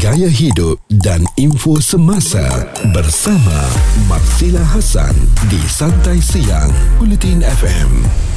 gaya hidup dan info semasa bersama Marsila Hasan di Santai Siang Bulletin FM.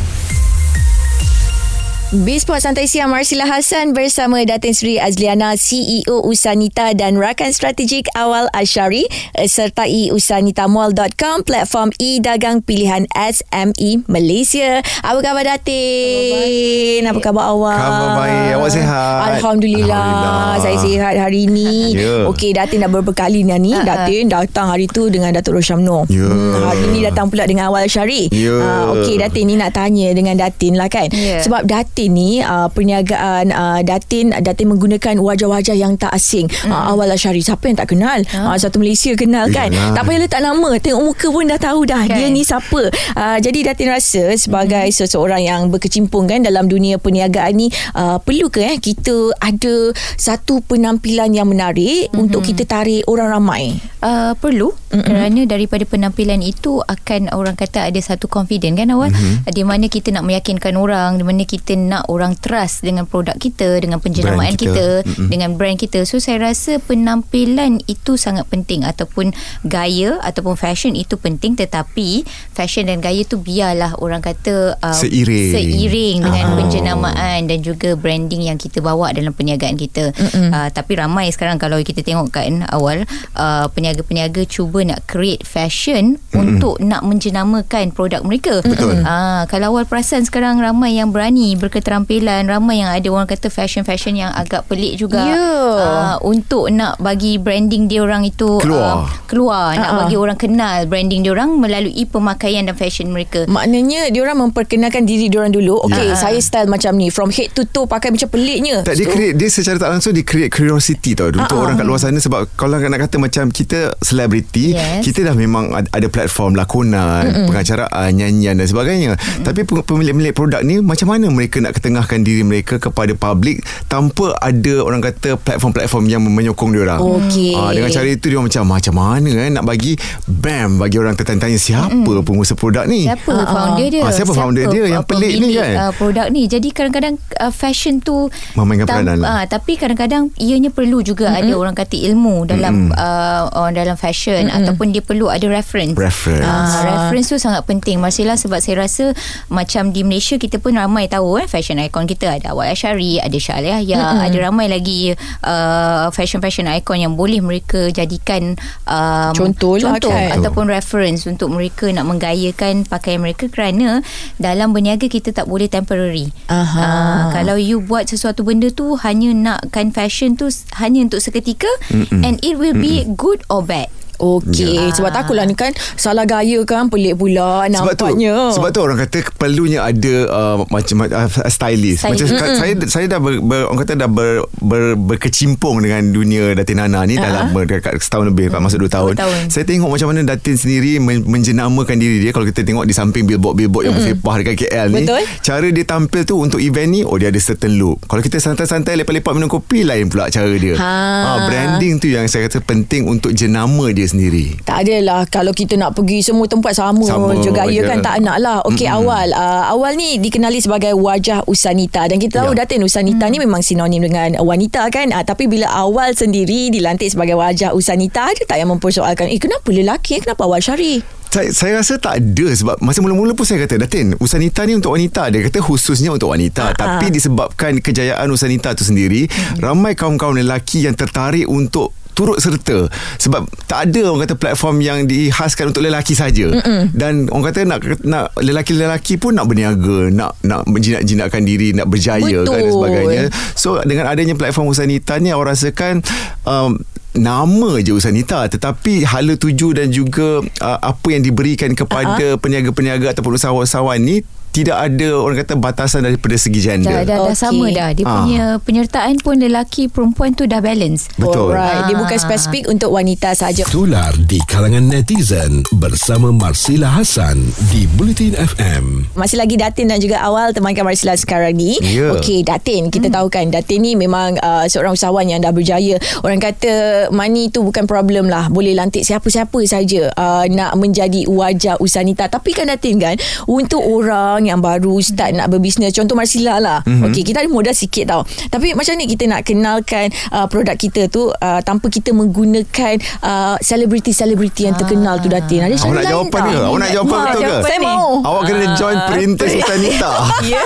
Bisport Santai Siang Marsila Hassan bersama Datin Sri Azliana CEO Usanita dan rakan strategik awal Ashari eh, sertai usanitamall.com platform e-dagang pilihan SME Malaysia. Apa khabar Datin? Apa khabar awak? Khabar baik. Awak sihat? Alhamdulillah. Alhamdulillah. Saya sihat hari ini. Ya. Okey, Datin dah beberapa kali ni. Ha-ha. Datin datang hari tu dengan Datuk Roshamno. Ya. hari ni datang pula dengan awal Ashari. Ya. Ah, Okey, Datin ni nak tanya dengan Datin lah kan. Ya. Sebab Datin ni uh, perniagaan uh, Datin Datin menggunakan wajah-wajah yang tak asing. Mm. Uh, awal Asyari siapa yang tak kenal? Uh, satu Malaysia kenal kan. Yalah. Tak payah letak nama, tengok muka pun dah tahu dah Kan. dia ni siapa. Uh, jadi Datin rasa sebagai mm. seseorang yang berkecimpung kan dalam dunia perniagaan ni uh, perlu ke eh kita ada satu penampilan yang menarik mm-hmm. untuk kita tarik orang ramai. Uh, perlu mm-hmm. kerana daripada penampilan itu akan orang kata ada satu confident kan awal mm-hmm. di mana kita nak meyakinkan orang di mana kita nak orang trust dengan produk kita dengan penjenamaan Brand kita. kita, dengan brand kita so saya rasa penampilan itu sangat penting ataupun gaya ataupun fashion itu penting tetapi fashion dan gaya tu biarlah orang kata uh, Seiring. seiring dengan Ah. penjenamaan dan juga branding yang kita bawa dalam perniagaan kita uh, tapi ramai sekarang kalau kita tengok kan awal uh, peniaga-peniaga cuba nak create fashion mm untuk nak menjenamakan produk mereka Betul. uh, kalau awal perasan sekarang ramai yang berani berketerampilan ramai yang ada orang kata fashion-fashion yang agak pelik juga Ya. uh, untuk nak bagi branding dia orang itu Keluar. uh, keluar nak Ah, ah. bagi orang kenal branding dia orang melalui pemakaian dan fashion mereka Maknanya dia orang memperkenalkan diri dia orang dulu. Okey, Ya. saya style macam ni from head to toe pakai macam peliknya. Tak dia create dia secara tak langsung dia create curiosity tau untuk Ah, orang kat luar sana sebab kalau nak kata macam kita selebriti Yes. kita dah memang ad- ada platform lakonan Mm-mm. pengacaraan nyanyian dan sebagainya Mm-mm. tapi pe- pemilik-pemilik produk ni macam mana mereka nak ketengahkan diri mereka kepada public tanpa ada orang kata platform-platform yang menyokong dia orang Okey. Ah, dengan cara itu dia orang macam macam mana eh nak bagi bam bagi orang tertanya-tanya siapa pengusaha produk ni Siapa Ah, ah. founder dia? Ah, siapa founder dia yang uh, pelik ni kan? Uh, produk ni. Jadi kadang-kadang uh, fashion tu Memainkan peranan lah. uh, tapi kadang-kadang ianya perlu juga mm-hmm. ada orang kata ilmu dalam Mm-mm. uh, uh, dalam fashion mm-hmm. ataupun dia perlu ada reference. Reference. Uh, reference tu sangat penting Marcella sebab saya rasa macam di Malaysia kita pun ramai tahu eh fashion icon kita ada Awal Ashari, ada Syah Yahya, mm-hmm. ada ramai lagi uh, fashion-fashion icon yang boleh mereka jadikan um, Contoh lah contoh kan. ataupun reference untuk mereka nak menggayakan pakaian mereka kerana dalam berniaga kita tak boleh temporary. Aha. Uh, kalau you buat sesuatu benda tu hanya nakkan fashion tu s- hanya untuk seketika Mm-mm. and it will be good or bad. Okey, Ya. sebab takutlah ni kan salah gaya kan pelik pula sebab tu nampaknya. sebab tu orang kata perlunya ada uh, macam uh, stylist. Stylist. Macam mm saya saya dah ber, ber, orang kata dah ber, ber, berkecimpung dengan dunia Datin Nana ni dalam uh dekat setahun lebih uh masuk dua tahun. tahun. Saya tengok macam mana Datin sendiri men, menjenamakan diri dia kalau kita tengok di samping billboard-billboard yang bersepah dekat KL ni. Betul. Cara dia tampil tu untuk event ni oh dia ada certain look. Kalau kita santai-santai lepak-lepak minum kopi lain pula cara dia. Ha. Ah, branding tu yang saya kata penting untuk jenama dia sendiri. Tak adalah kalau kita nak pergi semua tempat sama, Sama je gaya je. kan tak nak lah. Okey Mm-mm. awal uh, awal ni dikenali sebagai wajah Usanita dan kita tahu Ya. Datin Usanita ni memang sinonim dengan wanita kan. Uh, tapi bila awal sendiri dilantik sebagai wajah Usanita ada tak yang mempersoalkan eh kenapa lelaki eh kenapa awal Syari? Saya, saya rasa tak ada sebab masa mula-mula pun saya kata Datin Usanita ni untuk wanita dia kata khususnya untuk wanita Ah, tapi disebabkan kejayaan Usanita tu sendiri ramai kaum-kaum lelaki yang tertarik untuk turut serta. Sebab tak ada orang kata platform yang dihaskan untuk lelaki saja. Dan orang kata nak nak lelaki-lelaki pun nak berniaga nak nak menjinak-jinakkan diri nak berjaya kan dan Betul. sebagainya. So dengan adanya platform Usanita ni awak rasakan um, nama je Usanita. Tetapi hala tuju dan juga uh, apa yang diberikan kepada uh-huh. peniaga-peniaga ataupun usahawan-usahawan ni tidak ada orang kata batasan daripada segi Dah, gender. dah, dah Okey. sama dah. Dia Ah. punya penyertaan pun lelaki perempuan tu dah balance. Betul. Alright, dia Ah. bukan spesifik untuk wanita saja. Tular di kalangan netizen bersama Marsila Hasan di Bulletin FM. Masih lagi Datin dan juga awal temankan Marsila sekarang ni. Ya. Okey, Datin, kita hmm. tahu kan Datin ni memang uh, seorang usahawan yang dah berjaya. Orang kata money tu bukan problem lah. Boleh lantik siapa-siapa saja uh, nak menjadi wajah Usanita. Tapi kan Datin kan, untuk orang orang yang baru start nak berbisnes contoh Marsila lah mm-hmm. okey kita ada modal sikit tau tapi macam ni kita nak kenalkan uh, produk kita tu uh, tanpa kita menggunakan uh, selebriti-selebriti yang terkenal tu datin ada Awak nak jawapan ke? Awak nak jawapan Wah, betul ke? saya mau Awak kena join perintis Sanita. Ya.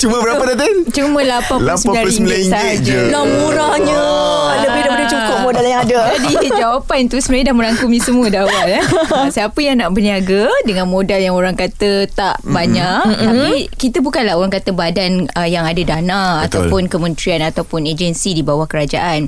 Cuma berapa Datin? Cuma RM89 RM89 saja. je. lah murahnya lebih daripada cukup modal yang ada Jadi jawapan tu sebenarnya dah merangkumi semua dah awal eh. Ah, Siapa yang nak berniaga dengan modal yang orang kata tak mm-hmm. Banyak mm-hmm. tapi kita bukanlah orang kata badan uh, yang ada dana Betul. ataupun kementerian ataupun agensi di bawah kerajaan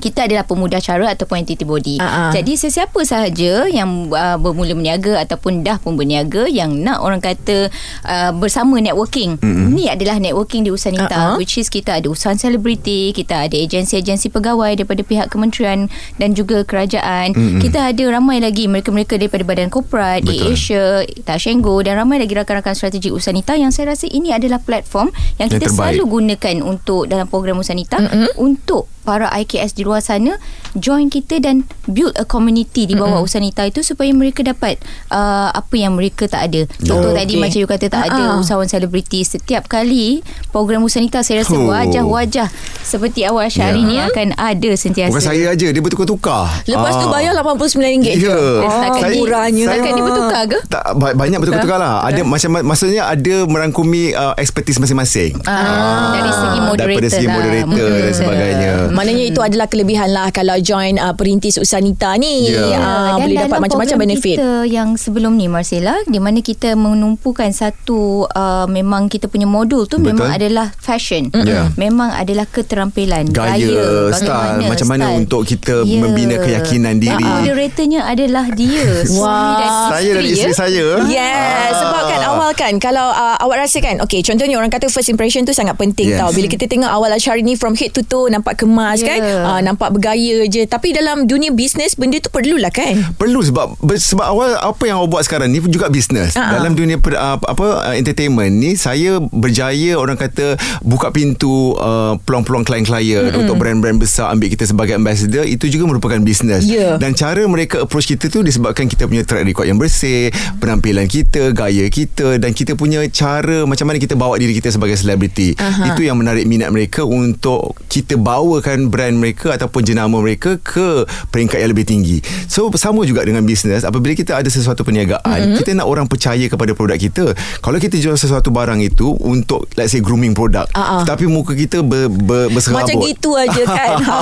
kita adalah pemudah cara ataupun entity body. Ah. Jadi sesiapa sahaja yang uh, bermula berniaga ataupun dah pun berniaga yang nak orang kata uh, bersama networking. Mm-hmm. Ini adalah networking di Usanita Ah, ah. which is kita ada usahawan selebriti, kita ada agensi-agensi pegawai daripada pihak kementerian dan juga kerajaan. Mm-hmm. Kita ada ramai lagi mereka-mereka daripada badan korporat, di Betul. Asia, Tashengo dan ramai lagi rakan-rakan strategi Usanita yang saya rasa ini adalah platform yang, Yang kita terbaik. selalu gunakan untuk dalam program Usanita mm-hmm. untuk para IKS di luar sana join kita dan build a community di bawah mm-hmm. Usanita itu supaya mereka dapat uh, apa yang mereka tak ada. Contoh Oh, tadi okey. macam you kata tak ada Ah, ah. usahawan selebriti setiap kali program Usanita saya rasa Oh. wajah-wajah seperti awal Syahri Ya. ni akan ada sentiasa. Bukan saya aja, dia bertukar-tukar. lepas tu Ah. bayar RM89 je Ya. oh, Setakat ni- murahnya setakat ni bertukar ke? Tak ba- banyak bertukar-tukar lah. Ada macam maksudnya ada merangkumi uh, expertise masing-masing. Ah, dari segi moderator Daripada segi lah. moderator dan Moderator. sebagainya. Maknanya itu adalah kelebihan lah kalau join uh, perintis Usanita ni. Ya. Ah, Dan boleh dapat macam-macam benefit. kita yang sebelum ni Marcella di mana kita menumpukan satu uh, memang kita punya modul tu Betul. memang adalah fashion. Ya. Memang adalah keterampilan, Gaya, style, macam mana untuk kita membina keyakinan diri. Ah, moderatornya adalah dia. suami Wah. dan Saya dan isteri ya. saya. Yes, sebab kan awal kan kalau uh, awak rasa kan okay contohnya orang kata first impression tu sangat penting Yes. tau bila kita tengok awal Ashari ni from head to toe nampak kemas Yeah. kan uh, nampak bergaya je tapi dalam dunia bisnes benda tu perlulah kan Perlu sebab sebab awal apa yang awak buat sekarang ni juga bisnes. Ah. Dalam dunia per, uh, apa uh, entertainment ni saya berjaya orang kata buka pintu uh, peluang-peluang klien-klien untuk brand-brand besar ambil kita sebagai ambassador itu juga merupakan bisnes. Ya. Dan cara mereka approach kita tu disebabkan kita punya track record yang bersih, penampilan kita, gaya kita dan kita punya cara macam mana kita bawa diri kita sebagai selebriti. Aha. Itu yang menarik minat mereka untuk kita bawakan brand mereka ataupun jenama mereka ke peringkat yang lebih tinggi. So sama juga dengan bisnes apabila kita ada sesuatu perniagaan, mm-hmm. kita nak orang percaya kepada produk kita. Kalau kita jual sesuatu barang itu untuk let's say grooming produk, ah. tetapi muka kita ber, ber, berserabut. Macam gitu aja kan. Ha.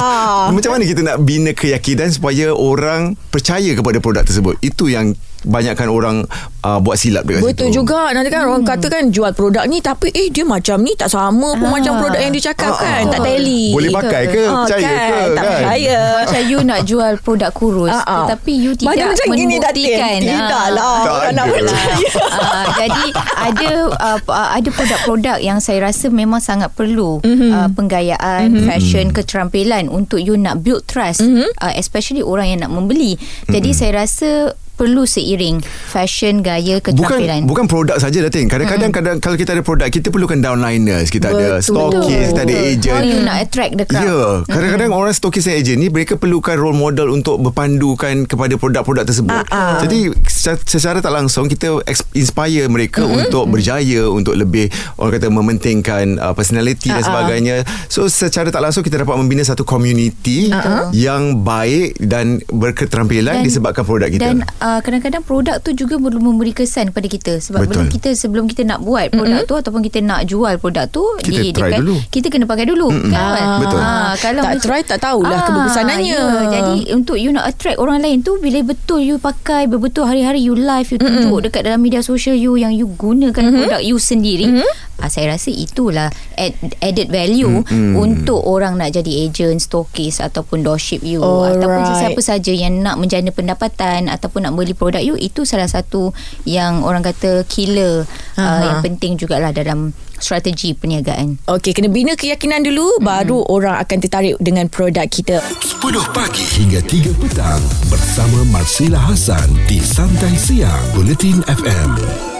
Macam mana kita nak bina keyakinan supaya orang percaya kepada produk tersebut? Itu yang banyakkan orang uh, buat silap dekat Betul situ. juga Nanti kan orang kata kan Jual produk ni Tapi eh dia macam ni Tak sama pun Ah. macam produk yang dia cakap Ah, kan ah. Tak tally Boleh pakai ke? Ah, Percaya kan? ke? Tak Kan? percaya Macam you nak jual produk kurus Ah, ah. Tetapi you tidak Macam macam gini Datin membuktikan Tidak Ah. lah Tak Orang nak ada. percaya uh, jadi ada uh, uh, ada produk-produk yang saya rasa memang sangat perlu Mhm. mm-hmm. uh, penggayaan mm-hmm. fashion keterampilan untuk you nak build trust Mhm. mm-hmm. uh, especially orang yang nak membeli. Jadi Mhm. saya rasa perlu seiring fashion gaya keterampilan. Bukan bukan produk saja Datin. Kadang-kadang kadang kalau kita ada produk kita perlukan downliners, kita ada Betul. stockist, kita ada agent. How you nak attract the crowd. Ya, kadang-kadang orang stockist dan agent ni mereka perlukan role model untuk berpandukan kepada produk-produk tersebut. Ah. Jadi secara, secara tak langsung kita inspire mereka mm-hmm. untuk berjaya untuk lebih orang kata mementingkan uh, personality dan Ah, sebagainya. So secara tak langsung kita dapat membina satu community yang baik dan berketerampilan Dan- disebabkan produk kita. Dan uh, kadang-kadang produk tu juga perlu memberi kesan kepada kita sebab Betul. belum kita sebelum kita nak buat produk mm-hmm. tu ataupun kita nak jual produk tu Kita di try dekat, dulu. kita kena pakai dulu mm-hmm. kan Ah, Betul. Ah, kalau Tak try, tak tahulah kebagusannya. ya. jadi untuk you nak attract orang lain tu bila betul you pakai betul hari-hari you live you tunjuk mm-hmm. dekat dalam media sosial you yang you gunakan mm-hmm. produk you sendiri mm-hmm. Ah, saya rasa itulah add, added value mm-hmm. untuk orang nak jadi agent stokis ataupun dropship you Alright. ataupun sesiapa saja yang nak menjana pendapatan ataupun nak beli produk you itu salah satu yang orang kata killer uh, Aha. yang penting jugalah dalam strategi perniagaan. Okey, kena bina keyakinan dulu baru orang akan tertarik dengan produk kita. 10 pagi hingga 3 petang bersama Marsila Hasan di Santai Siang Bulletin FM.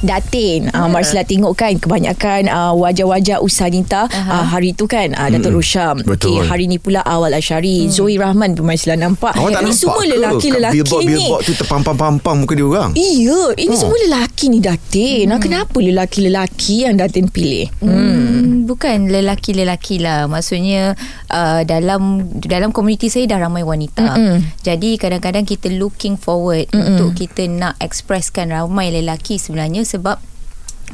Datin uh, Marsila tengok kan Kebanyakan uh, Wajah-wajah Usanita uh, Hari tu kan uh, Datuk Rosham Betul. okay, Hari ni pula Awal Asyari Zoe Rahman pun Marsila nampak Awak tak Ini nampak semua ke? lelaki-lelaki Kat billboard, ni Billboard tu terpampang-pampang muka dia orang. Iya, ini Oh. semua lelaki ni Datin. Hmm. Kenapa lelaki-lelaki yang Datin pilih? Hmm, bukan lelaki-lelaki lah. Maksudnya uh, dalam dalam komuniti saya dah ramai wanita. Mm-mm. Jadi kadang-kadang kita looking forward Mm-mm. untuk kita nak expresskan ramai lelaki sebenarnya sebab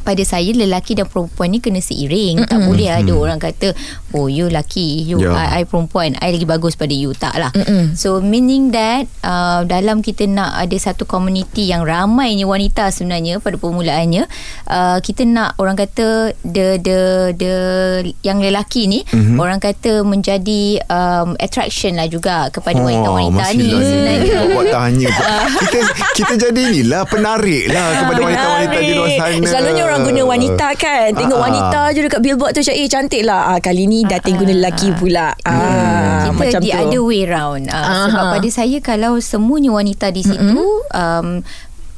pada saya lelaki dan perempuan ni kena seiring Mm-mm. tak boleh ada orang kata oh you lelaki you Ya. I, I perempuan I lagi bagus pada you tak lah Mm-mm. so meaning that uh, dalam kita nak ada satu komuniti yang ramainya wanita sebenarnya pada permulaannya uh, kita nak orang kata the the the yang lelaki ni Mhm. mm-hmm. orang kata menjadi um, attraction lah juga kepada wanita-wanita ni sebenarnya Buat tanya Kita kita jadi inilah Penarik lah Kepada wanita-wanita di luar sana Selalunya orang guna wanita kan. Tengok Ah. wanita je dekat billboard tu macam eh cantik lah. Ah, kali ni Datin guna lelaki pula. Ah, kita macam the tu. other way round uh, Aha. sebab pada saya kalau semuanya wanita di situ um,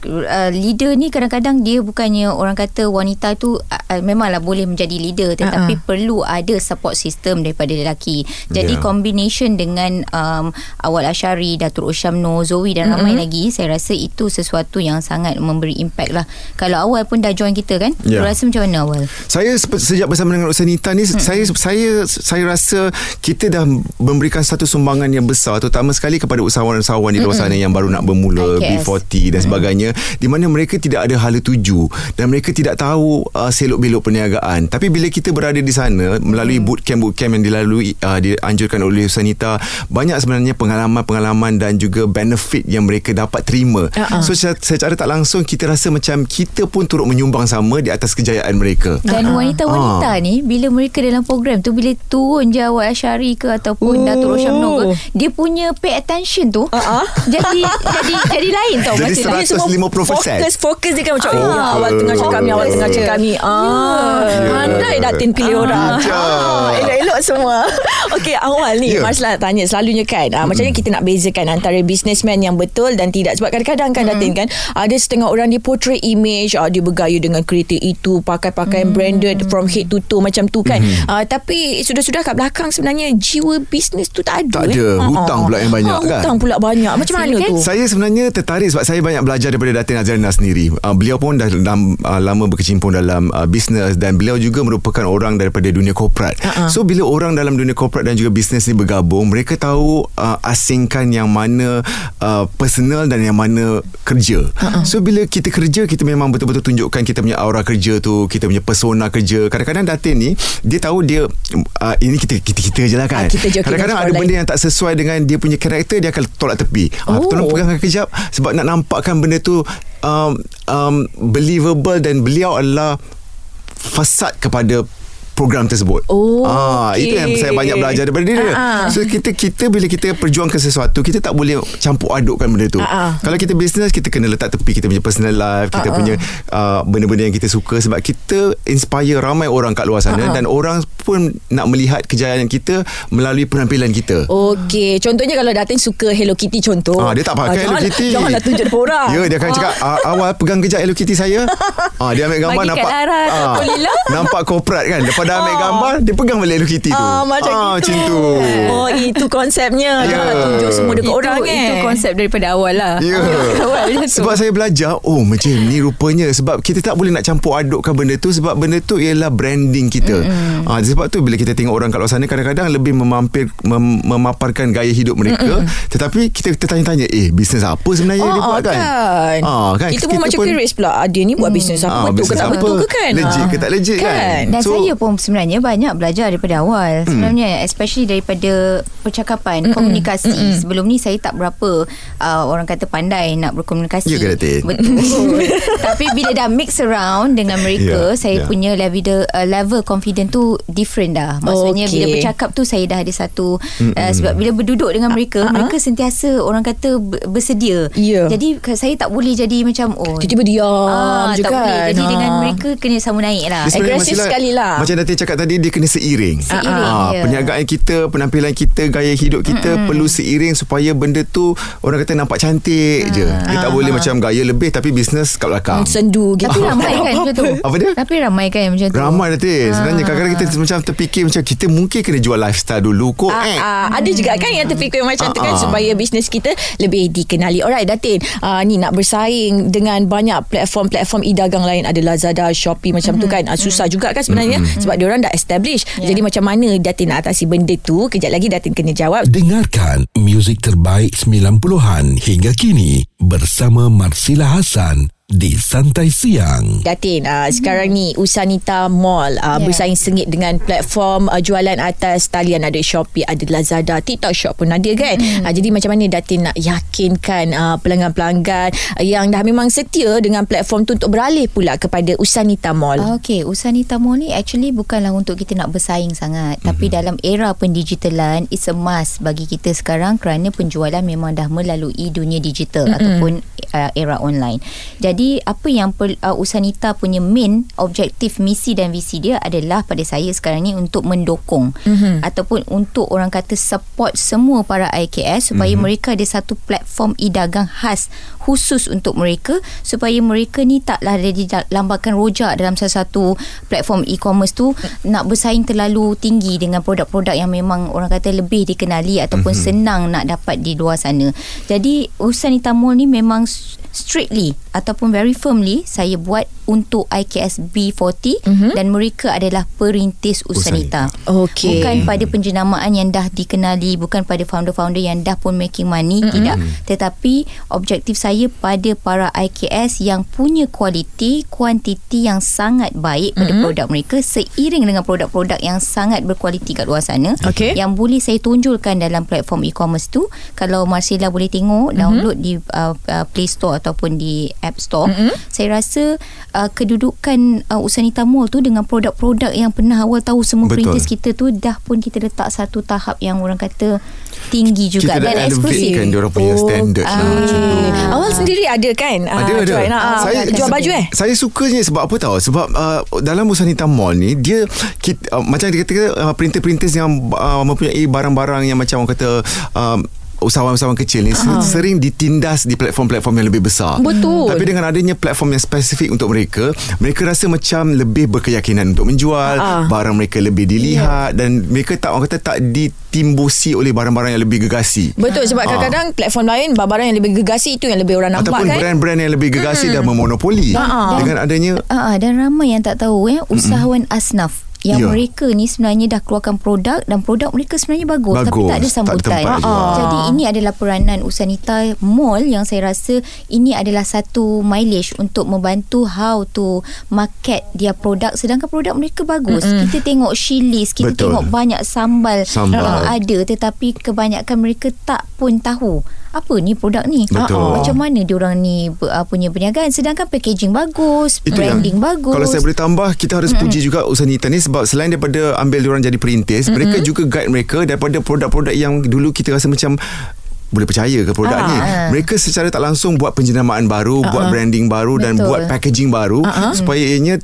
Uh, leader ni kadang-kadang dia bukannya orang kata wanita tu uh, memanglah boleh menjadi leader tetapi Uh-uh. perlu ada support system daripada lelaki. Jadi Yeah. combination dengan um, Awal Asyari, Datuk Oshamno, Zoe dan ramai lagi saya rasa itu sesuatu yang sangat memberi impact lah. Kalau Awal pun dah join kita kan? Yeah. Rasa macam mana Awal? Saya sejak bersama dengan Usanita ni hmm. saya saya saya rasa kita dah memberikan satu sumbangan yang besar terutama sekali kepada usahawan-usahawan di luar sana yang baru nak bermula IKS. B40 dan sebagainya di mana mereka tidak ada hala tuju dan mereka tidak tahu uh, selok-belok perniagaan tapi bila kita berada di sana melalui bootcamp bootcamp yang dilalui uh, dianjurkan oleh Usanita banyak sebenarnya pengalaman-pengalaman dan juga benefit yang mereka dapat terima Uh-uh. so secara, secara tak langsung kita rasa macam kita pun turut menyumbang sama di atas kejayaan mereka Dan wanita-wanita Ah. ni bila mereka dalam program tu bila turun je awal Asyari ke ataupun Oh. Datuk Roshamno ke dia punya pay attention tu ah. jadi jadi jadi lain tau Jadi. Dia semua 150%. Fokus Fokus dia kan macam oh, Awal tengah cakap ni Awal tengah cakap ni ah, Ya. Pandai Datin pilih orang ah, Elok-elok semua Okey awal ni Ya. yeah. Marslah tanya Selalunya kan ah, Macam mana kita nak bezakan Antara businessman yang betul Dan tidak Sebab kadang-kadang kan Datin kan Ada setengah orang Dia portray image ah, Dia bergaya dengan kereta itu Pakai-pakai branded From head to toe Macam tu kan ah, Tapi Sudah-sudah kat belakang Sebenarnya Jiwa bisnes tu tak ada Tak eh. ada. Ah, Hutang ah. pula yang banyak Ah, kan? Hutang pula banyak Macam mana Silakan. tu Saya sebenarnya tertarik sebab saya banyak belajar daripada Datin Azrina sendiri. Uh, beliau pun dah dalam, uh, lama berkecimpung dalam uh, bisnes dan beliau juga merupakan orang daripada dunia korporat. Uh-uh. So bila orang dalam dunia korporat dan juga bisnes ni bergabung, mereka tahu uh, asingkan yang mana uh, personal dan yang mana kerja. Uh-uh. So bila kita kerja kita memang betul-betul tunjukkan kita punya aura kerja tu, kita punya persona kerja. Kadang-kadang Datin ni dia tahu dia uh, ini kita kita kita je lah kan. Ah, kita je, Kadang-kadang ada benda lain. yang tak sesuai dengan dia punya karakter dia akan tolak tepi. Ah, Oh. tolong pegangkan kejap sebab nak nampakkan benda tu um, um, believable dan beliau adalah fasad kepada program tersebut. Oh, ah okey. itu yang saya banyak belajar daripada dia. Ah, ah. So kita kita bila kita perjuangkan sesuatu kita tak boleh campur adukkan benda tu. Ah, ah. Kalau kita bisnes kita kena letak tepi kita punya personal life, kita Ah, ah. punya uh, benda-benda yang kita suka sebab kita inspire ramai orang kat luar sana Ah, ah. dan orang pun nak melihat kejayaan kita melalui penampilan kita. Okey, contohnya kalau Datin suka Hello Kitty contoh. Ah, dia tak pakai Hello jangan- Kitty. Janganlah tunjuk depan orang. Ya, dia akan cakap "Ah, awal pegang kejap Hello Kitty saya. ah, dia ambil gambar Bagi nampak. Lara ataupun Lila. nampak korporat kan. Lepas dah ambil Ah. gambar, dia pegang balik Hello Kitty tu. Ah, macam ah, gitu. macam tu. Oh, itu konsepnya. Ya. Janganlah tunjuk semua dekat itu, orang eh. itu konsep daripada awal lah Ya. awal tu Sebab saya belajar Oh macam ni rupanya Sebab kita tak boleh nak campur adukkan benda tu Sebab benda tu ialah branding kita mm-hmm. ha, Sebab tu bila kita tengok orang kat luar sana Kadang-kadang lebih memampir mem, Memaparkan gaya hidup mereka mm-hmm. Tetapi kita tertanya-tanya Eh bisnes apa sebenarnya dia Ah, buat ah, kan, kan. Ah, kan? Kita, pun macam curious pula. Ah, dia ni buat bisnes apa Ah, betul ke tak apa? betul ke kan? Legit Ah. ke tak legit kan? Kan. Dan so, saya pun sebenarnya banyak belajar daripada awal. Sebenarnya especially daripada percakapan, Mm-mm. komunikasi. Mm-mm. Sebelum ni saya tak berapa uh, orang kata pandai nak berkomunikasi. Ya ke, Datin? Betul. Tapi bila dah mix around dengan mereka, Ya, saya ya. punya level uh, level confident tu different dah. Maksudnya Okey. bila bercakap tu saya dah ada satu uh, sebab bila berduduk dengan mereka, ah, ah. mereka sentiasa orang kata ber- bersedia. Ya. Jadi saya tak boleh jadi macam oh Tiba-tiba diam Ah, je tak kan. boleh. Jadi Ah. dengan mereka kena sama naik lah. Agresif Masila, sekali lah. Macam Datin cakap tadi dia kena seiring. Seiring, Ah, ya. perniagaan kita, penampilan kita, gaya hidup kita mm-hmm. perlu seiring supaya benda tu orang kata nampak cantik je. Dia tak boleh macam gaya lebih tapi bisnes kat belakang. Sendu gitu. Tapi ramai kan macam tu. Apa dia? Tapi ramai kan macam tu. Ramai Datin. Sebenarnya kadang-kadang kita macam terfikir macam kita mungkin kena jual lifestyle dulu. Ah, eh. ah, ada juga kan yang terfikir macam tu kan Ah, ah. supaya bisnes kita lebih dikenali. Alright Datin, ah, ni nak bersaing dengan banyak platform-platform e-dagang lain ada Lazada, Shopee macam tu kan. Ah, susah juga kan sebenarnya sebab dia orang dah establish. Jadi macam mana Datin nak atasi benda tu? Kejap lagi Datin kena jawab. Dengarkan muzik terbaik 90-an hingga kini bersama Marsila Hasan di Santai Siang. Datin, uh, sekarang ni Usanita Mall uh, Ya. bersaing sengit dengan platform uh, jualan atas talian ada Shopee, ada Lazada, TikTok Shop pun ada kan. Uh, jadi macam mana Datin nak yakinkan uh, pelanggan-pelanggan uh, yang dah memang setia dengan platform tu untuk beralih pula kepada Usanita Mall. Ah, Okay, Usanita Mall ni actually bukanlah untuk kita nak bersaing sangat. Mm-hmm. Tapi dalam era pendigitalan, it's a must bagi kita sekarang kerana penjualan memang dah melalui dunia digital mm-hmm. ataupun uh, era online. Jadi, apa yang per, uh, Usanita punya main objektif, misi dan visi dia adalah pada saya sekarang ni untuk mendokong mm-hmm. ataupun untuk orang kata support semua para IKS supaya mm-hmm. mereka ada satu platform e-dagang khas khusus untuk mereka supaya mereka ni taklah ada dilambakan rojak dalam salah satu platform e-commerce tu nak bersaing terlalu tinggi dengan produk-produk yang memang orang kata lebih dikenali ataupun mm-hmm. senang nak dapat di luar sana. Jadi Usanita Mall ni memang strictly ataupun very firmly saya buat untuk IKS B40 mm-hmm. dan mereka adalah perintis Usanita. Okey. Bukan pada penjenamaan yang dah dikenali, bukan pada founder-founder yang dah pun making money, mm-hmm. tidak. Tetapi objektif saya pada para IKS yang punya kualiti, kuantiti yang sangat baik pada mm-hmm. produk mereka seiring dengan produk-produk yang sangat berkualiti kat luar sana Okey. yang boleh saya tunjulkan dalam platform e-commerce tu. Kalau Marcella boleh tengok, mm-hmm. download di uh, uh, Play Store ataupun di App Store. Mm-hmm. Saya rasa uh, kedudukan uh, Usanita Mall tu dengan produk-produk yang pernah awal tahu semua Betul. perintis kita tu dah pun kita letak satu tahap yang orang kata tinggi juga Kita dan eksklusif. elevatekan dia orang punya standard lah macam tu. Awal sendiri ada kan? Ah, Ada ada. Joy, nak, ah, saya jual baju eh? Saya sukanya sebab apa tahu? Sebab uh, dalam Busanita Mall ni dia kita, uh, macam dia kata uh, printer-printers yang uh, mempunyai barang-barang yang macam orang kata uh, usahawan-usahawan kecil ni uh sering ditindas di platform-platform yang lebih besar. Betul. Tapi dengan adanya platform yang spesifik untuk mereka, mereka rasa macam lebih berkeyakinan untuk menjual, Ah. barang mereka lebih dilihat dan mereka tak orang kata tak ditimbusi oleh barang-barang yang lebih gegasi. Betul sebab kadang-kadang platform lain barang yang lebih gegasi itu yang lebih orang nampak Ataupun kan. brand-brand yang lebih gegasi dah memonopoli. Dengan adanya ah, dan ramai yang tak tahu eh usahawan asnaf yang Ya. mereka ni sebenarnya dah keluarkan produk dan produk mereka sebenarnya bagus, tapi Bagus, tak ada tak ada sambutan. tempat jual. Jadi ini adalah peranan Usanita Mall yang saya rasa ini adalah satu mileage untuk membantu how to market dia produk sedangkan produk mereka bagus. Mm-hmm. Kita tengok Shilis, kita Betul. tengok banyak sambal, Sambal. ah, ada tetapi kebanyakan mereka tak pun tahu apa ni produk ni. Betul. Ah, Macam mana diorang ni uh, punya perniagaan sedangkan packaging bagus, Itu branding yang, bagus. Kalau saya boleh tambah Kita harus mm-hmm. puji juga Usanita ni Sebab selain daripada Ambil diorang jadi perintis mm-hmm. Mereka juga guide mereka Daripada produk-produk yang Dulu kita rasa macam boleh percaya ke produk Ah, ni ah. mereka secara tak langsung buat penjenamaan baru buat branding baru dan Betul. buat packaging baru supaya ianya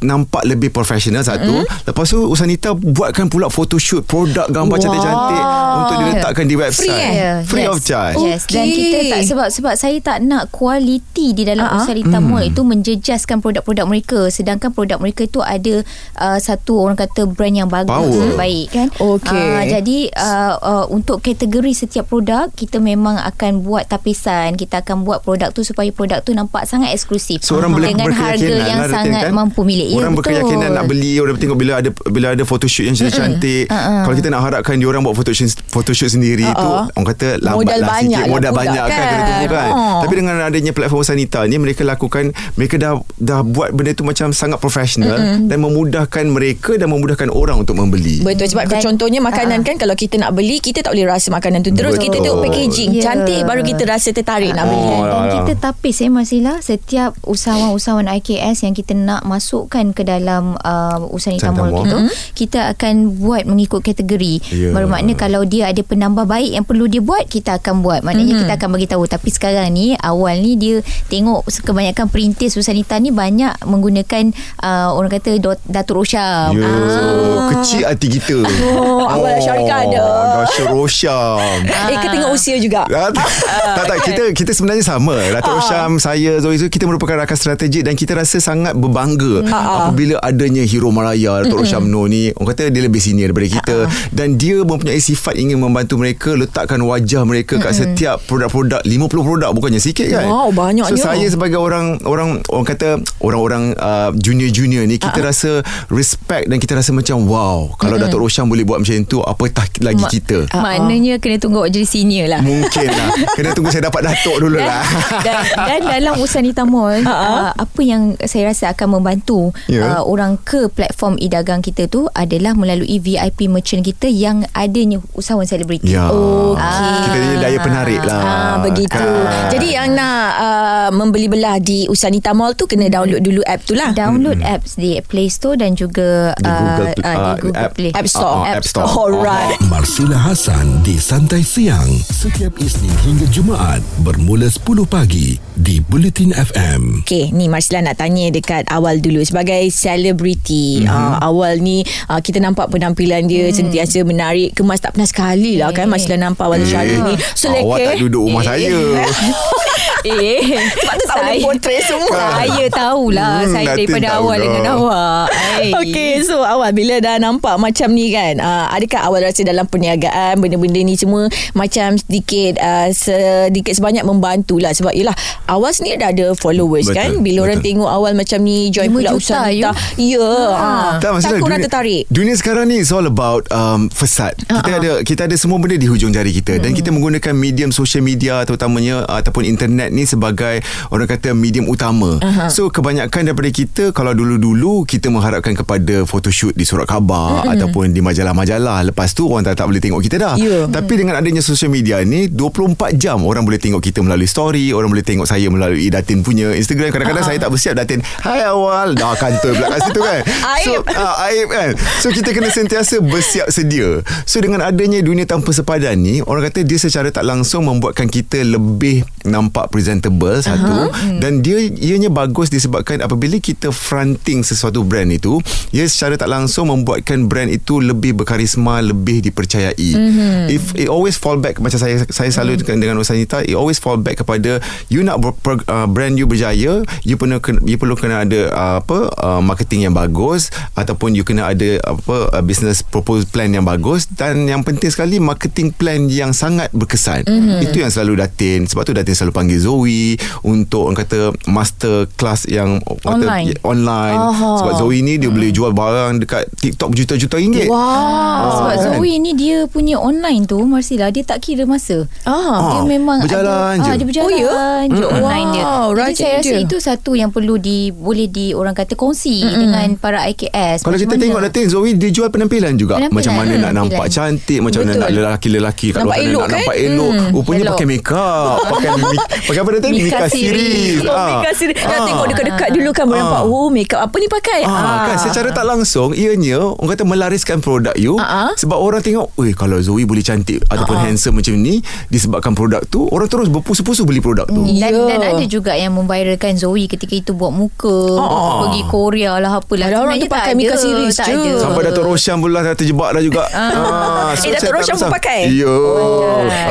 nampak lebih profesional satu lepas tu Usanita buatkan pula photoshoot produk gambar Wah. cantik-cantik untuk diletakkan di website Free eh? Yeah, free yes. of charge Yes Dan Okey. kita tak Sebab sebab saya tak nak Kualiti di dalam uh-huh. Usalita Mall Itu menjejaskan produk-produk mereka Sedangkan produk mereka itu ada uh, Satu orang kata Brand yang bagus Power. Baik kan Okey. Ah, Jadi uh, uh, Untuk kategori setiap produk Kita memang akan buat tapisan Kita akan buat produk tu Supaya produk tu nampak sangat eksklusif Seorang boleh Dengan harga yang lah, Datin, sangat kan? mampu milik Ya, Orang betul. berkeyakinan nak beli Orang tengok bila ada bila ada photoshoot yang cantik Uh-uh. Kalau kita nak harapkan dia orang buat photoshoot photoshoot sendiri tu Uh-uh. orang kata lambat Modal lah banyak sikit lah modal banyak kan, kan. kena tunggu kan. Oh. Tapi dengan adanya platform Sanita ni mereka lakukan mereka dah dah buat benda tu macam sangat profesional dan memudahkan mereka dan memudahkan orang untuk membeli. Betul sebab Dan- contohnya makanan Ah. kan kalau kita nak beli kita tak boleh rasa makanan tu terus Betul. kita tengok packaging Ya. cantik baru kita rasa tertarik nak beli. Oh, Dan kita tapis eh Masila Setiap usahawan-usahawan IKS Yang kita nak masuk masukkan ke dalam uh, Usanita Usanita Mall Mall. kita kita akan buat mengikut kategori Ya. bermakna kalau dia ada penambah baik yang perlu dia buat kita akan buat maknanya kita akan bagi tahu tapi sekarang ni awal ni dia tengok kebanyakan perintis Usanita ni banyak menggunakan uh, orang kata Dot- Datuk Rosyam Ya, Ah. kecil hati kita. Oh, awal Syarika ada. Dasyat Rosyam. Eh, ke tengok usia juga. Ah, tak, tak, tak kita kita sebenarnya sama. Datuk Rosyam, saya Zoe kita merupakan rakan strategik dan kita rasa sangat berbangga apabila adanya hero Malaya Datuk Rosyam Noh ni. Orang kata dia lebih senior daripada kita. Dan dia mempunyai sifat ingin membantu mereka letakkan wajah mereka kat setiap produk-produk 50 produk bukannya sikit kan. Wow, banyaknya. So saya sebagai orang orang orang kata orang-orang uh, junior-junior ni kita rasa respect dan kita rasa macam wow kalau Datuk Rosyam boleh buat macam tu apatah lagi Ma- kita. maknanya kena tunggu awak jadi senior lah. Mungkin lah. Kena tunggu saya dapat datuk dulu dan, lah. dan, dan dalam Usanita Mall uh, apa yang saya rasa akan membantu Ya. uh, orang ke platform e-dagang kita tu adalah melalui VIP merchant kita yang adanya usahawan selebriti. Ya Okey. Kita punya daya penarik lah Ah, begitu. Kan? Jadi yang nak uh, membeli belah di Usanita Mall tu kena download dulu app tu lah. Download apps di Play Store dan juga Di Google, uh, uh, di uh, Google app- Play. App Store. Ah, ah, App Store. Alright. Marsila Hasan di Santai Siang setiap Isnin hingga Jumaat bermula 10 pagi di Bulletin FM. Okay, ni Marsila nak tanya dekat awal dulu sebagai selebriti. Mm-hmm. Uh, awal ni uh, kita nampak penampilan dia mm. sentiasa menarik, kemas tak pernah sekali lah kan Marsila nampak awal Eh, Syari ni. Awak tak duduk rumah saya eh, Sebab tu tak boleh portray semua. Saya tahulah Hmm, saya daripada awal dah. dengan awak. Hai. Okay so awal bila dah nampak macam ni kan uh, Adakah awal rasa dalam perniagaan Benda-benda ni semua Macam sedikit uh, Sedikit sebanyak membantu lah Sebab yelah Awal sendiri dah ada followers Betul, kan Bila orang betul. tengok awal macam ni Join pula kita Ya. Ha. Tak masalah Takut orang dunia, tertarik. Dunia sekarang ni It's all about um, Fasad Kita Ha-ha. ada Kita ada semua benda Di hujung jari kita. Dan kita menggunakan Medium social media Terutamanya uh, Ataupun internet ni Sebagai Orang kata Medium utama. So kebanyakan daripada kita Kalau dulu-dulu Kita mengharapkan kepada Photoshoot di surat khabar Ataupun di majalah-majalah. Lepas tu Orang tak, tak boleh tengok kita dah. Ya. Tapi dengan adanya social media ni 24 jam Orang boleh tengok kita melalui story Orang boleh tengok saya Melalui Datin punya Instagram. Kadang-kadang saya tak bersiap Datin Hai awal. Dah kantor pula kat situ kan? So Aib. uh, aib kan? So kita kena sentiasa bersiap sedia. So dengan adanya dunia tanpa sepadan ni Orang kata dia secara tak langsung Membuatkan kita lebih nampak presentable Satu. Dan dia ianya bagus disebabkan Apabila kita fronting sesuatu brand itu Ia secara tak langsung membuatkan brand itu Lebih berkarisma Lebih dipercayai. If it always fall back Macam saya saya selalu dengan, dengan Usanita It always fall back kepada You nak ber, per, uh, brand you berjaya You perlu kena, you perlu kena ada uh, apa uh, marketing yang bagus ataupun you kena ada apa uh, business proposal plan yang bagus dan yang penting sekali marketing plan yang sangat berkesan. Mm-hmm. Itu yang selalu Datin. Sebab tu Datin selalu panggil Zoe untuk orang kata master class yang Online. kata, online. Aha. Sebab Zoe ni dia boleh jual barang dekat TikTok berjuta-juta ringgit. Wow Ah, Sebab kan? Zoe ni dia punya online tu Marsila dia tak kira masa. Ah. Dia Ah, memang berjalan ada, je. Ah, dia berjalan Oh, ya? je Mm-mm. online dia. Wow, Jadi saya rasa dia. itu satu yang perlu di boleh di orang kata kongsi Mm-mm. dengan para IKS. Kalau Macam kita mana? tengok Datin Zoe dia jual penampilan juga Penampilan. Macam mana Hmm, nak nampak penampilan. cantik Macam mana nak lelaki-lelaki kat Nampak luar sana elok nak kan? nampak elok Hmm, Rupanya elok. pakai make up Pakai pakai apa Datin Mika Mika series. series Oh, Ah. make up sendiri. Dah Ah. tengok dekat-dekat dulu kan Ah. nampak oh make up apa ni pakai. Ah, kan secara tak langsung ianya orang kata melariskan produk you Ah, ah. sebab orang tengok weh kalau Zoe boleh cantik ataupun Ah, ah. handsome macam ni disebabkan produk tu orang terus berpusu-pusu beli produk tu. Dan, Ya. dan ada juga yang memviralkan Zoe ketika itu buat muka Ah. pergi Korea lah apalah Ada orang tu tak pakai Mika series tak je. ada. Sampai Datuk Roshan pula dah terjebak dah juga. Ah, Eh, Datuk saya tak Roshan pun pakai? Ya.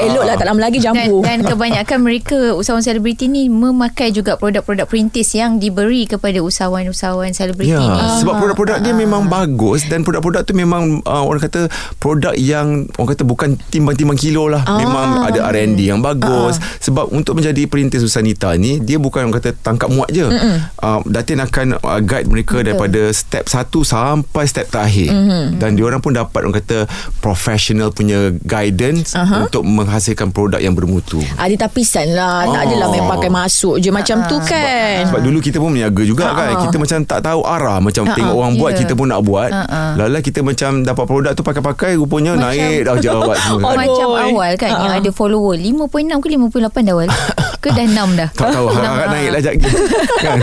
Elok lah tak lama lagi dan, jambu. dan kebanyakan mereka usahawan selebriti ni memakai juga produk-produk perintis yang diberi kepada usahawan-usahawan selebriti Ya, ni. sebab produk-produk dia memang bagus dan produk-produk tu memang uh, orang kata produk yang orang kata bukan timbang-timbang kilo lah. Ah. Memang ada R&D yang bagus. Sebab untuk menjadi perintis Susanita ni dia bukan orang kata tangkap muat je. Uh, Datin akan uh, guide mereka daripada step 1 sampai step terakhir. Dan diorang pun dapat orang kata professional punya guidance Aha. untuk menghasilkan produk yang bermutu. Ada tapisan lah Tak Oh. adalah main pakai masuk je Macam tu kan Sebab dulu kita pun meniaga juga Ha, kan. ha. Kita macam tak tahu arah macam Ha, tengok orang buat Ya. kita pun nak buat. Ha. Lala kita macam dapat produk tu pakai-pakai rupanya Macam- naik dah jawab semua. Aduh. Macam awal kan Ha, Yang ada follower 5.6 ke 5.8 dah awal ke dah enam dah? Tak tahu Harap naik lah sekejap kan?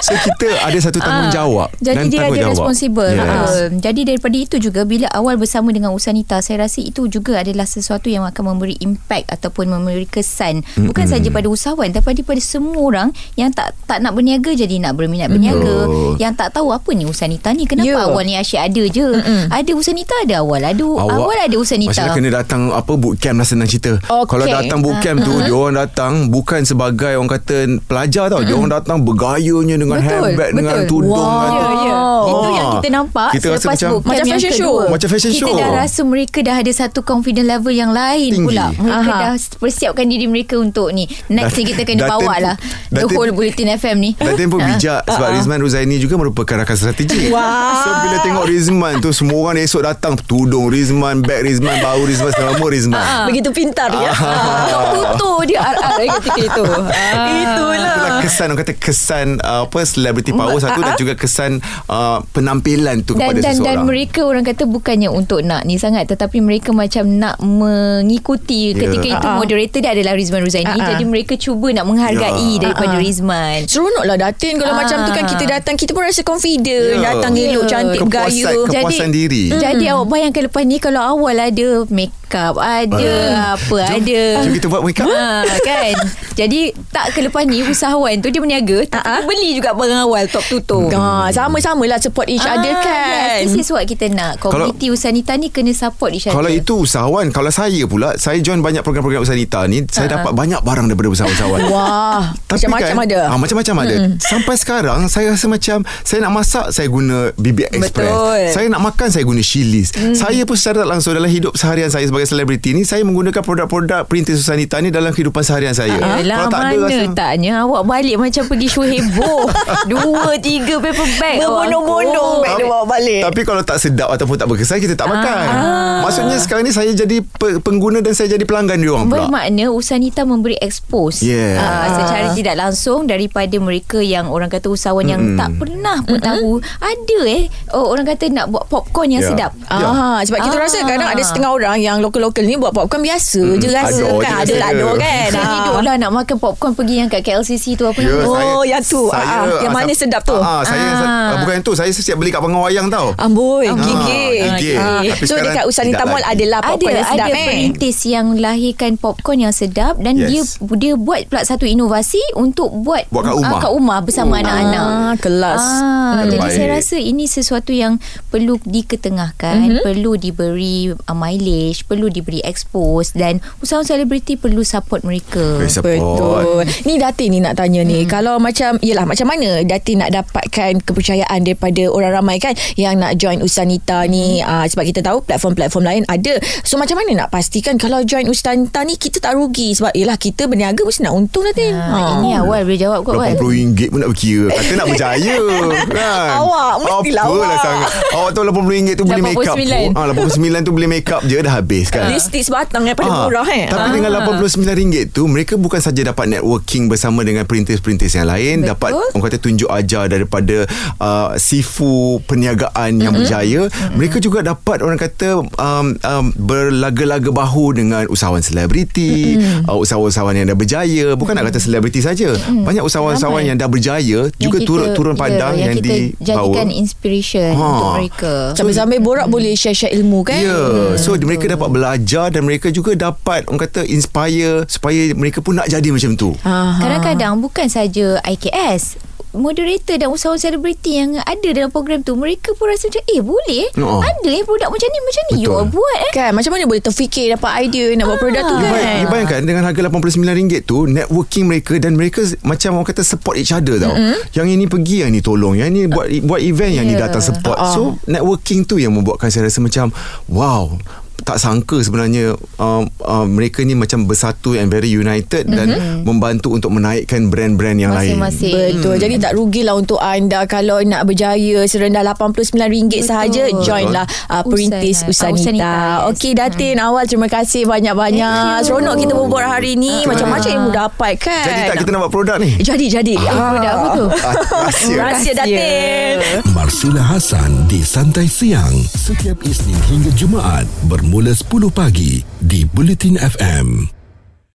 So kita ada satu tanggungjawab Ah, Jadi dan dia ada tanggungjawab. responsible yes. Betul. Jadi daripada itu juga Bila awal bersama dengan Usanita Saya rasa itu juga adalah sesuatu Yang akan memberi impact Ataupun memberi kesan mm Bukan saja pada usahawan Tapi pada semua orang Yang tak tak nak berniaga Jadi nak berminat berniaga Betul. Yang tak tahu apa ni Usanita ni Kenapa Ya. awal ni asyik ada je Ada Usanita ada awal Ada awal, ada Usanita Masalah kena datang apa bootcamp lah senang cerita. Okey. Kalau datang bootcamp tu dia orang datang bukan sebagai orang kata pelajar tau. Dia orang datang bergayanya dengan Betul, handbag dengan betul. tudung Wow. dengan Ya, ya. Oh. Itu yang kita nampak Kita rasa selepas macam- bootcamp Macam fashion kedua. show. Macam fashion kita show. dah rasa mereka dah ada satu confident level yang lain Tinggi. pula. Mereka Aha. dah persiapkan diri mereka untuk ni. Next ni kita kena Datin- bawa lah. The Datin- whole Bulletin FM ni. Dan pun bijak sebab Rizman Ruzaini juga merupakan rakan strategik. Wah. So bila tengok Rizman tu semua orang esok datang tudung Rizman, beg Rizman, bau Rizman, semua Rizman. Begitu pintar dia. Tok tutur dia RR ketika itu. Ah. Itulah. Itulah kesan orang kata kesan uh, apa celebrity power satu dan juga kesan uh, penampilan tu dan kepada dan seseorang. dan mereka orang kata bukannya untuk nak ni sangat tetapi mereka macam nak mengikuti Ya. ketika itu Ah, ah. moderator dia adalah Rizman Ruzaini Ah, ah. jadi mereka cuba nak menghargai Ya. daripada Ah, ah. Rizman Seronok lah Datin Kalau Ah. macam tu kan Kita datang Kita pun rasa confident Ya. Datang elok Ya. Cantik Kepuasan- bergaya kepuasan diri. Jadi awak bayangkan lepas ni kalau awal ada make up, ada apa, ada. Jom kita buat make up. Ha, kan Jadi tak ke lepas ni Usahawan tu dia berniaga Tapi Ah, ah. beli juga barang awal Top tutup Ah, Sama-sama lah Support each other kan yes, This is what kita nak Community Usanita ni Kena support each other Kalau itu usahawan Kalau saya pula Saya join banyak program-program Usanita ni Saya dapat banyak barang Daripada usahawan-usahawan Wah Macam-macam kan, ada. ah, Macam-macam ada. Sampai sekarang Saya rasa macam Saya nak masak Saya guna BB Express. Betul. Saya nak makan Saya guna Chili's. Saya pun secara langsung Dalam hidup seharian saya Sebagai selebriti ni Saya menggunakan produk-produk Perintis Usanita ni Dalam kehidupan seharian saya. Yelah Kalau tak ada mana rasa taknya Awak balik macam pergi show heboh Dua tiga paper bag. Berbondong-bondong awak beg dia bawa balik. Tapi kalau tak sedap Ataupun tak berkesan Kita tak makan. Ah. Maksudnya sekarang ni Saya jadi pe- pengguna Dan saya jadi pelanggan dia orang pula. Bermakna Usanita memberi expose Yeah. uh, secara tidak langsung daripada mereka yang orang kata usahawan yang tak pernah pun tahu ada eh oh, orang kata nak buat popcorn yang Yeah. sedap. Ya. Ah, sebab kita Ah. rasa kadang ada setengah orang yang lokal-lokal ni buat popcorn biasa Mm, je rasa ado kan ada lah ado kan. Saya Ah. hidup lah nak makan popcorn pergi yang kat KLCC tu apa Ya, nama? Oh, yang tu. Ah, ah, yang mana sedap tu? Ah, ah, saya Ah. ah. bukan yang tu. Saya siap beli kat Panggung Wayang tau. Amboi, Ah, gigit. Ah, Tapi So dekat Usanita Mall lagi. adalah popcorn ada yang sedap ada eh. perintis yang lahirkan popcorn yang sedap dan Yes. dia dia buat pula satu inovasi untuk buat Buat kat rumah. ah, kat rumah bersama Oh. anak-anak. Ah, kelas. Ah, Hmm. jadi Baik. saya rasa ini sesuatu yang perlu diketengahkan, Mhm. perlu diberi uh, mileage, perlu diberi expose dan usahawan selebriti perlu support mereka. Support. Betul. Ni Datin ni nak tanya ni. Hmm. Kalau macam Yelah macam mana Datin nak dapatkan Kepercayaan daripada Orang ramai kan Yang nak join Usanita ni uh, Sebab kita tahu Platform-platform lain ada So macam mana nak pastikan Kalau join Usanita ni Kita tak rugi Sebab yelah kita berniaga Mesti nak untung Datin Ah, Ini awal boleh jawab kot Wal. RM80 pun nak berkira. Kata nak berjaya kan? Awak, mestilah Apalah awak. sangat. Awak tahu RM80 tu beli make up 89. ah, RM89 tu beli make up je Dah habis kan? Lipstick sebatang Daripada Ah, murah eh. Tapi Ah. dengan RM89 tu Mereka bukan saja dapat networking Bersama dengan perintis-perintis yang lain Betul. Dapat orang kata tunjuk ajar Daripada uh, Sifu perniagaan yang berjaya. Mereka juga dapat orang kata um, um, Berlaga-laga bahu Dengan usahawan selebriti uh, Usahawan-usahawan yang dah berjaya Bukan nak kata selebriti saja Banyak usahawan-usahawan Ramai. yang dah berjaya Juga kita- turun turun ya, padang yang, Yang, kita dibawa jadikan inspiration Ha. untuk mereka. Sambil-sambil borak Boleh share-share ilmu kan Ya, yeah. so mereka dapat belajar dan mereka juga dapat orang kata inspire supaya mereka pun nak jadi macam tu. Aha. Kadang-kadang bukan saja IKS moderator dan usahawan selebriti yang ada dalam program tu mereka pun rasa macam eh boleh Oh. ada eh produk macam ni macam ni you Betul. all buat eh Kan macam mana boleh terfikir Dapat idea Nak buat produk tu You kan you bayangkan dengan harga RM89 tu networking mereka dan mereka macam orang kata support each other tau. Mm-hmm. Yang ini pergi yang ni tolong, yang ni buat buat event yang ni Yeah. datang support. Ah. So networking tu yang membuatkan saya rasa macam wow tak sangka sebenarnya um, um, mereka ni macam bersatu and very united mm-hmm. dan membantu untuk menaikkan brand-brand yang lain. masing-masing Betul. Jadi tak rugilah untuk anda kalau nak berjaya serendah RM89 sahaja join lah uh, perintis Usan- Usanita. Usanita, yes. Okey Datin awal terima kasih banyak-banyak. Seronok kita berbual hari ni macam-macam ilmu dapat kan. Jadi tak kita nak buat produk ni? Jadi jadi. produk apa tu Ah, rahsia. Rahsia Datin. Marsila Hasan di Santai Siang setiap Isnin hingga Jumaat bermula 10 pagi di Bulletin FM.